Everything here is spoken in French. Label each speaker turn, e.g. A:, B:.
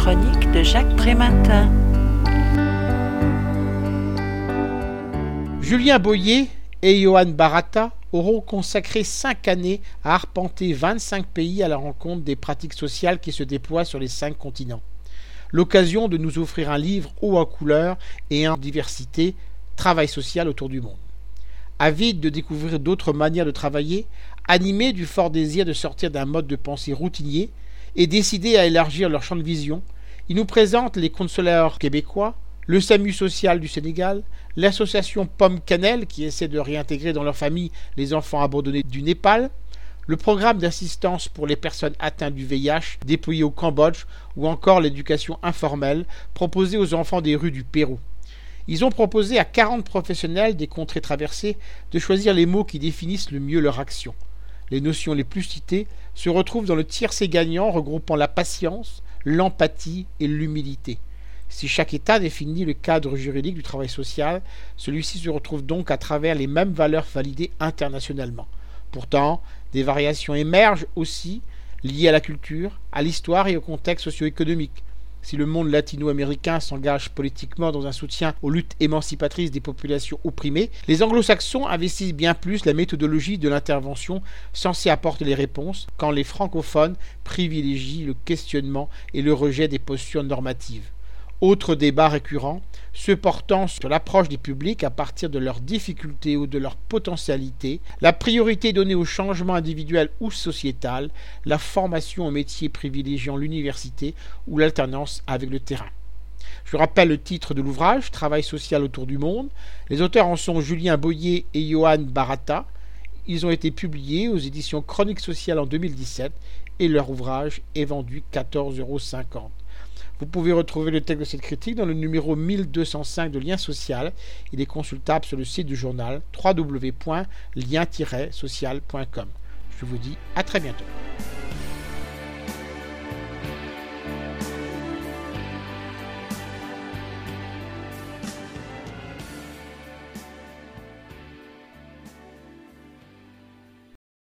A: chronique de Jacques Prématin.
B: Julien Boyer et Johan Barata auront consacré cinq années à arpenter 25 pays à la rencontre des pratiques sociales qui se déploient sur les cinq continents. L'occasion de nous offrir un livre haut en couleur et en diversité, travail social autour du monde. Avide de découvrir d'autres manières de travailler, animés du fort désir de sortir d'un mode de pensée routinier et décidés à élargir leur champ de vision, ils nous présentent les consulaires québécois, le SAMU social du Sénégal, l'association Pomme Cannelle qui essaie de réintégrer dans leur famille les enfants abandonnés du Népal, le programme d'assistance pour les personnes atteintes du VIH déployé au Cambodge ou encore l'éducation informelle proposée aux enfants des rues du Pérou. Ils ont proposé à 40 professionnels des contrées traversées de choisir les mots qui définissent le mieux leur action. Les notions les plus citées se retrouvent dans le tiercé gagnant regroupant la patience, l'empathie et l'humilité. Si chaque État définit le cadre juridique du travail social, celui-ci se retrouve donc à travers les mêmes valeurs validées internationalement. Pourtant, des variations émergent aussi liées à la culture, à l'histoire et au contexte socio-économique. Si le monde latino-américain s'engage politiquement dans un soutien aux luttes émancipatrices des populations opprimées, les anglo-saxons investissent bien plus la méthodologie de l'intervention censée apporter les réponses, quand les francophones privilégient le questionnement et le rejet des postures normatives. Autre débat récurrent, ceux portant sur l'approche des publics à partir de leurs difficultés ou de leurs potentialités, la priorité donnée au changement individuel ou sociétal, la formation au métier privilégiant l'université ou l'alternance avec le terrain. Je rappelle le titre de l'ouvrage, Travail social autour du monde. Les auteurs en sont Julien Boyer et Johan Barata. Ils ont été publiés aux éditions Chroniques sociales en 2017 et leur ouvrage est vendu 14,50 euros. Vous pouvez retrouver le texte de cette critique dans le numéro 1205 de Lien Social. Il est consultable sur le site du journal www.lien-social.com. Je vous dis à très bientôt.